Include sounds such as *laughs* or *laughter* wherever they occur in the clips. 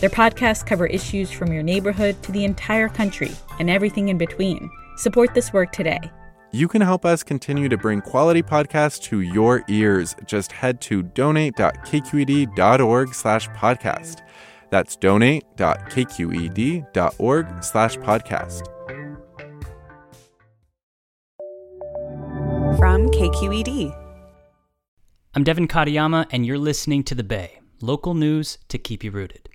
Their podcasts cover issues from your neighborhood to the entire country and everything in between. Support this work today. You can help us continue to bring quality podcasts to your ears. Just head to donate.kqed.org slash podcast. That's donate.kqed.org slash podcast. From KQED. I'm Devin Katayama, and you're listening to The Bay, local news to keep you rooted.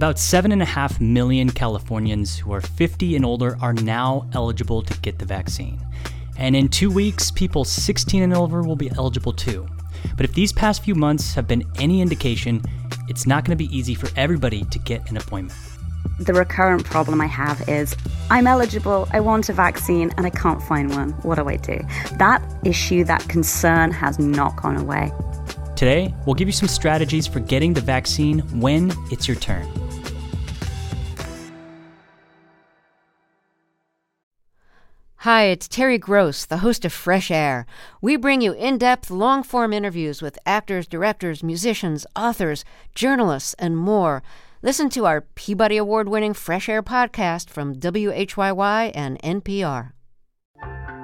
About 7.5 million Californians who are 50 and older are now eligible to get the vaccine. And in two weeks, people 16 and over will be eligible too. But if these past few months have been any indication, it's not going to be easy for everybody to get an appointment. The recurrent problem I have is I'm eligible, I want a vaccine, and I can't find one. What do I do? That issue, that concern has not gone away. Today, we'll give you some strategies for getting the vaccine when it's your turn. Hi, it's Terry Gross, the host of Fresh Air. We bring you in depth, long form interviews with actors, directors, musicians, authors, journalists, and more. Listen to our Peabody Award winning Fresh Air podcast from WHYY and NPR.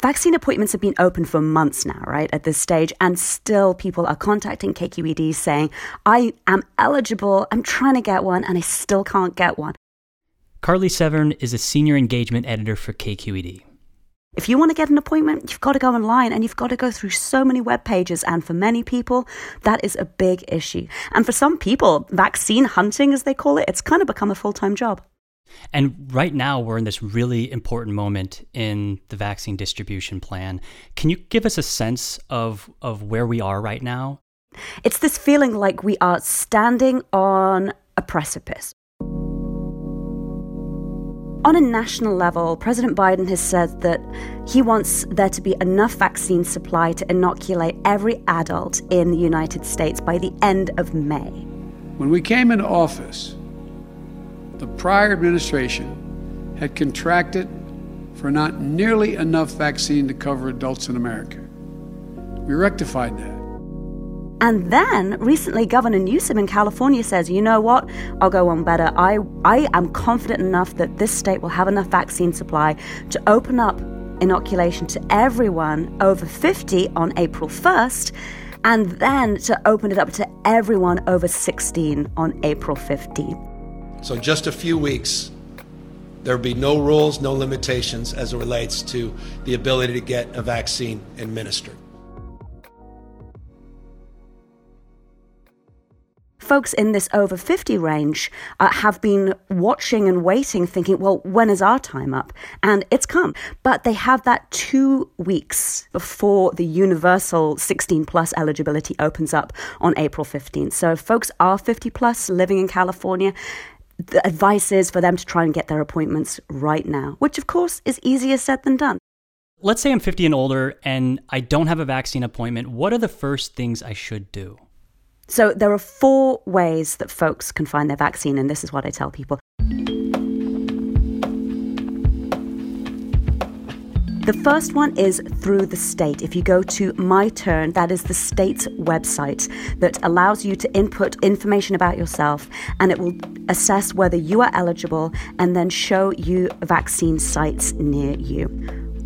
Vaccine appointments have been open for months now, right, at this stage, and still people are contacting KQED saying, I am eligible, I'm trying to get one, and I still can't get one. Carly Severn is a senior engagement editor for KQED. If you want to get an appointment, you've got to go online and you've got to go through so many web pages. And for many people, that is a big issue. And for some people, vaccine hunting, as they call it, it's kind of become a full time job. And right now, we're in this really important moment in the vaccine distribution plan. Can you give us a sense of, of where we are right now? It's this feeling like we are standing on a precipice. On a national level, President Biden has said that he wants there to be enough vaccine supply to inoculate every adult in the United States by the end of May. When we came into office, the prior administration had contracted for not nearly enough vaccine to cover adults in America. We rectified that. And then recently, Governor Newsom in California says, you know what? I'll go on better. I, I am confident enough that this state will have enough vaccine supply to open up inoculation to everyone over 50 on April 1st, and then to open it up to everyone over 16 on April 15. So, in just a few weeks, there'll be no rules, no limitations as it relates to the ability to get a vaccine administered. folks in this over 50 range uh, have been watching and waiting, thinking, well, when is our time up? And it's come. But they have that two weeks before the universal 16 plus eligibility opens up on April 15th. So folks are 50 plus living in California, the advice is for them to try and get their appointments right now, which of course is easier said than done. Let's say I'm 50 and older and I don't have a vaccine appointment. What are the first things I should do? So there are four ways that folks can find their vaccine, and this is what I tell people. The first one is through the state. If you go to My Turn, that is the state's website that allows you to input information about yourself and it will assess whether you are eligible and then show you vaccine sites near you.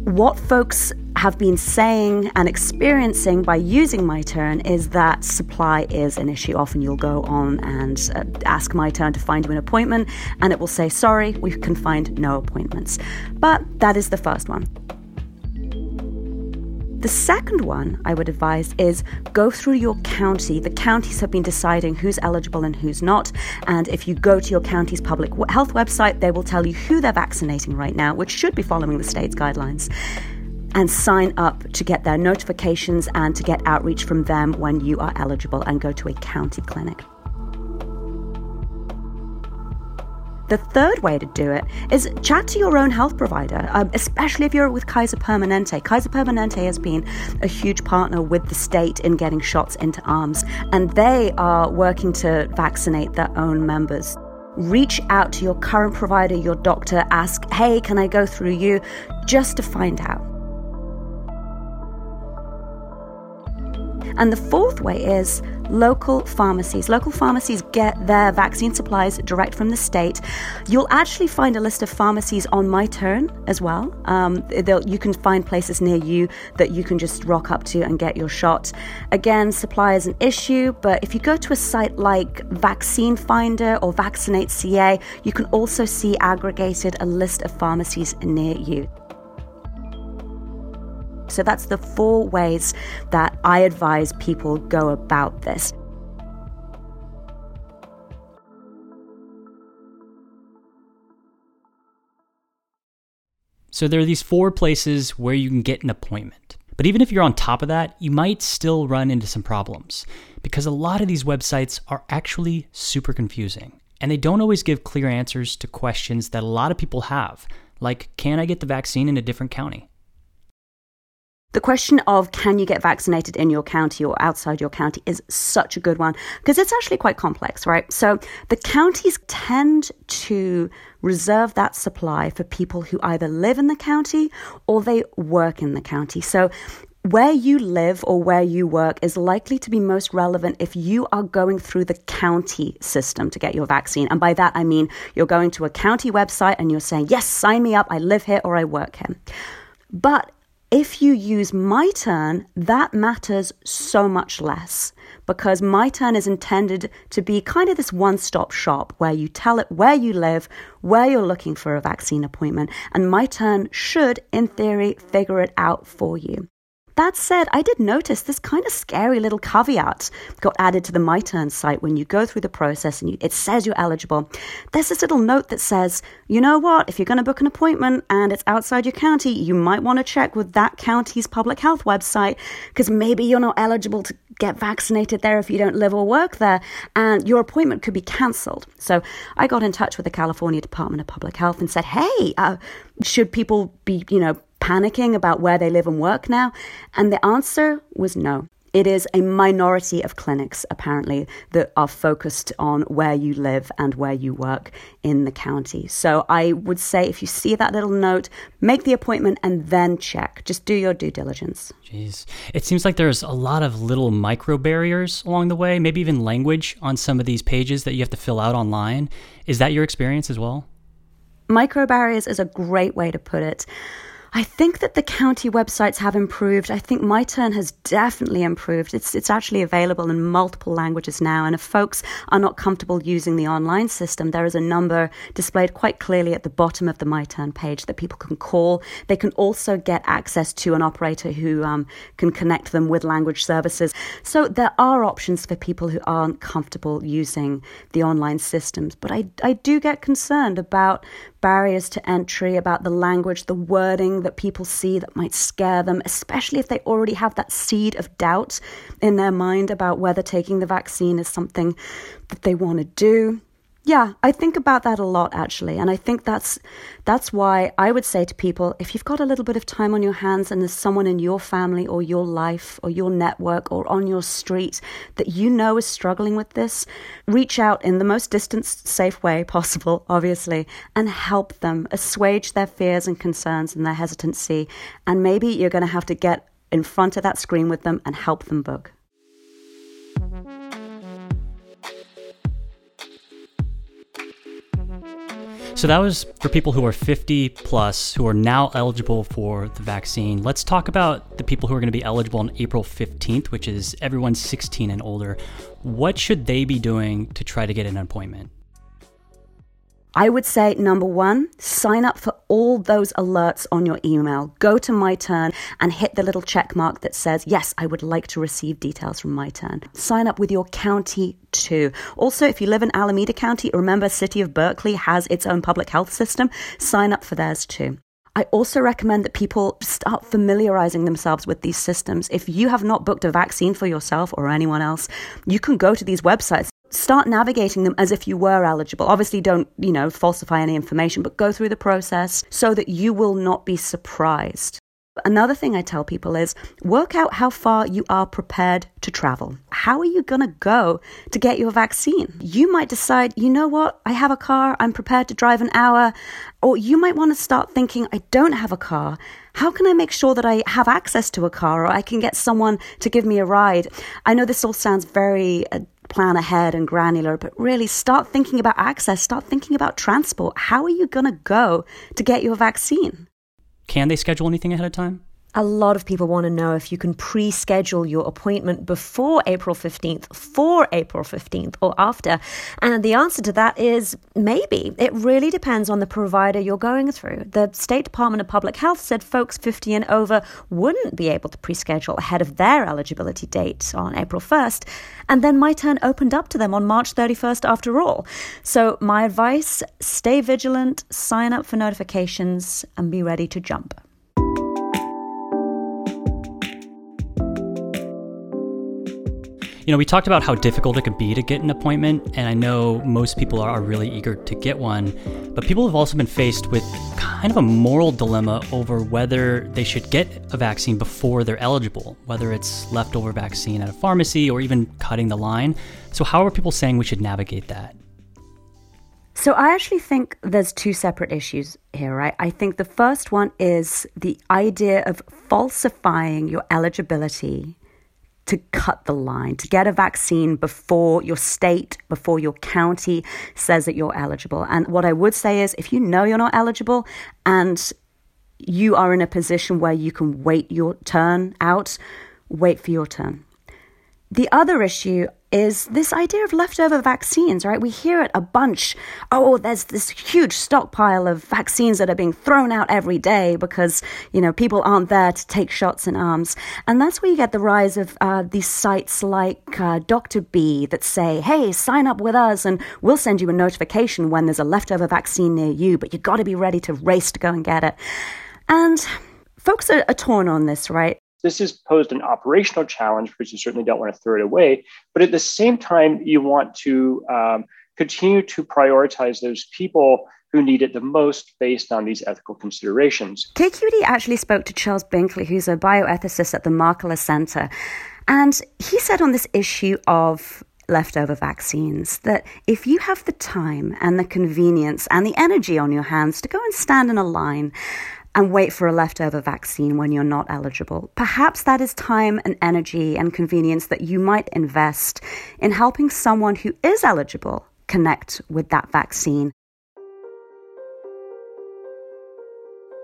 What folks have been saying and experiencing by using My Turn is that supply is an issue. Often you'll go on and uh, ask My Turn to find you an appointment, and it will say, Sorry, we can find no appointments. But that is the first one. The second one I would advise is go through your county. The counties have been deciding who's eligible and who's not. And if you go to your county's public health website, they will tell you who they're vaccinating right now, which should be following the state's guidelines. And sign up to get their notifications and to get outreach from them when you are eligible and go to a county clinic. The third way to do it is chat to your own health provider, um, especially if you're with Kaiser Permanente. Kaiser Permanente has been a huge partner with the state in getting shots into arms, and they are working to vaccinate their own members. Reach out to your current provider, your doctor, ask, hey, can I go through you? Just to find out. And the fourth way is local pharmacies. Local pharmacies get their vaccine supplies direct from the state. You'll actually find a list of pharmacies on My Turn as well. Um, you can find places near you that you can just rock up to and get your shot. Again, supply is an issue, but if you go to a site like Vaccine Finder or Vaccinate CA, you can also see aggregated a list of pharmacies near you. So that's the four ways that I advise people go about this. So there are these four places where you can get an appointment. But even if you're on top of that, you might still run into some problems because a lot of these websites are actually super confusing and they don't always give clear answers to questions that a lot of people have, like can I get the vaccine in a different county? The question of can you get vaccinated in your county or outside your county is such a good one because it's actually quite complex, right? So the counties tend to reserve that supply for people who either live in the county or they work in the county. So where you live or where you work is likely to be most relevant if you are going through the county system to get your vaccine. And by that, I mean you're going to a county website and you're saying, yes, sign me up. I live here or I work here. But if you use My Turn, that matters so much less because My Turn is intended to be kind of this one stop shop where you tell it where you live, where you're looking for a vaccine appointment, and My Turn should, in theory, figure it out for you. That said, I did notice this kind of scary little caveat got added to the My Turn site when you go through the process and you, it says you're eligible. There's this little note that says, you know what, if you're going to book an appointment and it's outside your county, you might want to check with that county's public health website because maybe you're not eligible to get vaccinated there if you don't live or work there, and your appointment could be cancelled. So I got in touch with the California Department of Public Health and said, hey, uh, should people be, you know, panicking about where they live and work now? And the answer was no. It is a minority of clinics, apparently, that are focused on where you live and where you work in the county. So I would say if you see that little note, make the appointment and then check. Just do your due diligence. Jeez. It seems like there's a lot of little micro barriers along the way, maybe even language on some of these pages that you have to fill out online. Is that your experience as well? Micro barriers is a great way to put it. I think that the county websites have improved. I think My Turn has definitely improved. It's it's actually available in multiple languages now. And if folks are not comfortable using the online system, there is a number displayed quite clearly at the bottom of the My Turn page that people can call. They can also get access to an operator who um, can connect them with language services. So there are options for people who aren't comfortable using the online systems. But I I do get concerned about barriers to entry, about the language, the wording that people see that might scare them, especially if they already have that seed of doubt in their mind about whether taking the vaccine is something that they want to do. Yeah, I think about that a lot actually, and I think that's that's why I would say to people if you've got a little bit of time on your hands and there's someone in your family or your life or your network or on your street that you know is struggling with this, reach out in the most distant safe way *laughs* possible, obviously, and help them assuage their fears and concerns and their hesitancy, and maybe you're going to have to get in front of that screen with them and help them book. So that was for people who are 50 plus who are now eligible for the vaccine. Let's talk about the people who are going to be eligible on April 15th, which is everyone 16 and older. What should they be doing to try to get an appointment? I would say number one, sign up for all those alerts on your email. Go to My Turn and hit the little check mark that says, Yes, I would like to receive details from My Turn. Sign up with your county too. Also, if you live in Alameda County, remember City of Berkeley has its own public health system. Sign up for theirs too. I also recommend that people start familiarizing themselves with these systems. If you have not booked a vaccine for yourself or anyone else, you can go to these websites start navigating them as if you were eligible. Obviously, don't, you know, falsify any information, but go through the process so that you will not be surprised. Another thing I tell people is work out how far you are prepared to travel. How are you going to go to get your vaccine? You might decide, you know what, I have a car, I'm prepared to drive an hour. Or you might want to start thinking, I don't have a car. How can I make sure that I have access to a car or I can get someone to give me a ride? I know this all sounds very uh, plan ahead and granular, but really start thinking about access, start thinking about transport. How are you going to go to get your vaccine? Can they schedule anything ahead of time? A lot of people want to know if you can pre schedule your appointment before April 15th, for April 15th, or after. And the answer to that is maybe. It really depends on the provider you're going through. The State Department of Public Health said folks 50 and over wouldn't be able to pre schedule ahead of their eligibility date on April 1st. And then my turn opened up to them on March 31st after all. So, my advice stay vigilant, sign up for notifications, and be ready to jump. You know, we talked about how difficult it can be to get an appointment, and I know most people are really eager to get one, but people have also been faced with kind of a moral dilemma over whether they should get a vaccine before they're eligible, whether it's leftover vaccine at a pharmacy or even cutting the line. So, how are people saying we should navigate that? So, I actually think there's two separate issues here, right? I think the first one is the idea of falsifying your eligibility to cut the line, to get a vaccine before your state, before your county says that you're eligible. And what I would say is if you know you're not eligible and you are in a position where you can wait your turn out, wait for your turn. The other issue is this idea of leftover vaccines, right? We hear it a bunch. Oh, there's this huge stockpile of vaccines that are being thrown out every day because, you know, people aren't there to take shots in arms. And that's where you get the rise of uh, these sites like uh, Dr. B that say, hey, sign up with us and we'll send you a notification when there's a leftover vaccine near you, but you've got to be ready to race to go and get it. And folks are, are torn on this, right? This has posed an operational challenge because you certainly don't want to throw it away. But at the same time, you want to um, continue to prioritize those people who need it the most based on these ethical considerations. KQED actually spoke to Charles Binkley, who's a bioethicist at the Markkula Center. And he said on this issue of leftover vaccines that if you have the time and the convenience and the energy on your hands to go and stand in a line and wait for a leftover vaccine when you're not eligible. Perhaps that is time and energy and convenience that you might invest in helping someone who is eligible connect with that vaccine.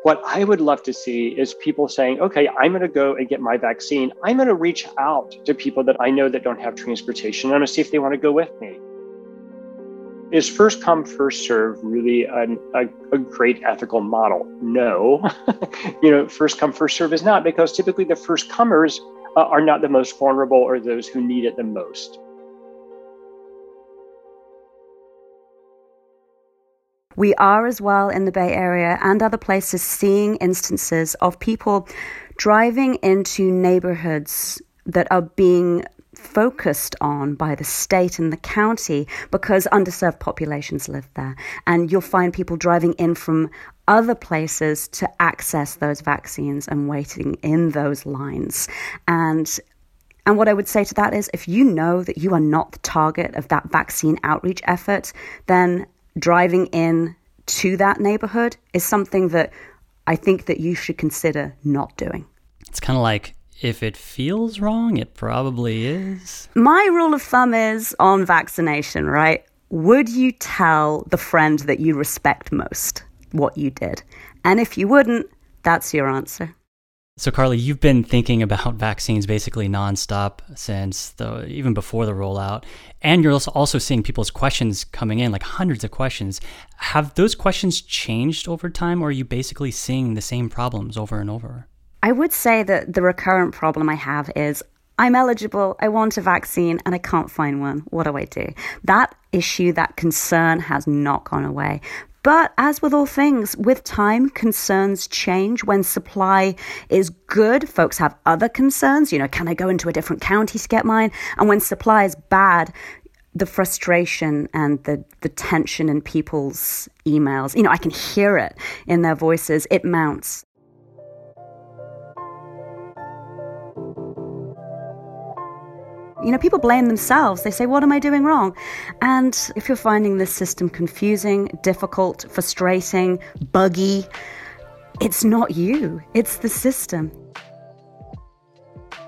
What I would love to see is people saying, okay, I'm going to go and get my vaccine. I'm going to reach out to people that I know that don't have transportation. I'm going to see if they want to go with me is first come first serve really an, a, a, great ethical model? No. *laughs* You know first come first serve is not because typically the first comers uh, are not the most vulnerable or those who need it the most. We are as well in the bay area and other places seeing instances of people driving into neighborhoods that are being focused on by the state and the county because underserved populations live there. And you'll find people driving in from other places to access those vaccines and waiting in those lines. And and what I would say to that is if you know that you are not the target of that vaccine outreach effort, then driving in to that neighborhood is something that I think that you should consider not doing. It's kind of like if it feels wrong, it probably is. My rule of thumb is on vaccination, right? would you tell the friend that you respect most what you did? And if you wouldn't, that's your answer. So, Carly, you've been thinking about *laughs* vaccines basically nonstop since the even before the rollout, and you're also seeing people's questions coming in, like hundreds of questions. Have those questions changed over time, or are you basically seeing the same problems over and over? I would say that the recurrent problem I have is I'm eligible, I want a vaccine, and I can't find one. What do I do? That issue, that concern has not gone away. But as with all things, with time, concerns change. When supply is good, folks have other concerns. You know, can I go into a different county to get mine? And when supply is bad, the frustration and the, the tension in people's emails, you know, I can hear it in their voices. It mounts. You know, people blame themselves. They say, What am I doing wrong? And if you're finding this system confusing, difficult, frustrating, buggy, it's not you, it's the system.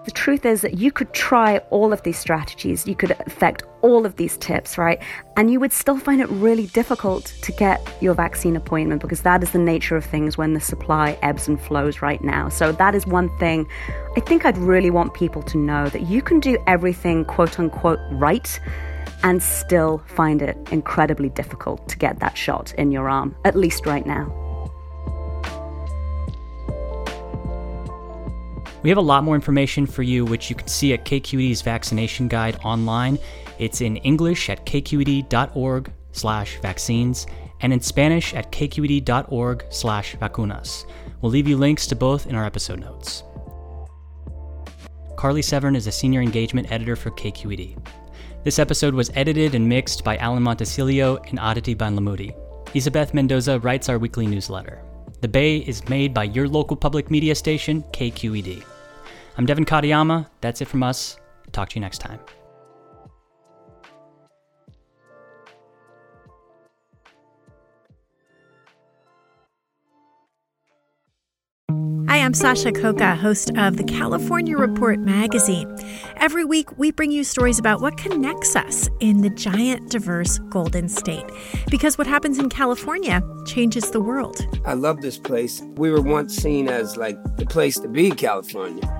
The truth is that you could try all of these strategies, you could affect all of these tips, right? And you would still find it really difficult to get your vaccine appointment because that is the nature of things when the supply ebbs and flows right now. So, that is one thing I think I'd really want people to know that you can do everything quote unquote right and still find it incredibly difficult to get that shot in your arm, at least right now. We have a lot more information for you, which you can see at KQED's vaccination guide online. It's in English at kqed.org slash vaccines and in Spanish at kqed.org slash vacunas. We'll leave you links to both in our episode notes. Carly Severn is a senior engagement editor for KQED. This episode was edited and mixed by Alan Montecillo and Aditi Bandlamudi. Isabeth Mendoza writes our weekly newsletter. The Bay is made by your local public media station, KQED. I'm Devin Katayama. That's it from us. Talk to you next time. Hi, I'm Sasha Khokha, host of the California Report magazine. Every week, we bring you stories about what connects us in the giant, diverse Golden State. Because what happens in California changes the world. I love this place. We were once seen as like the place to be, California.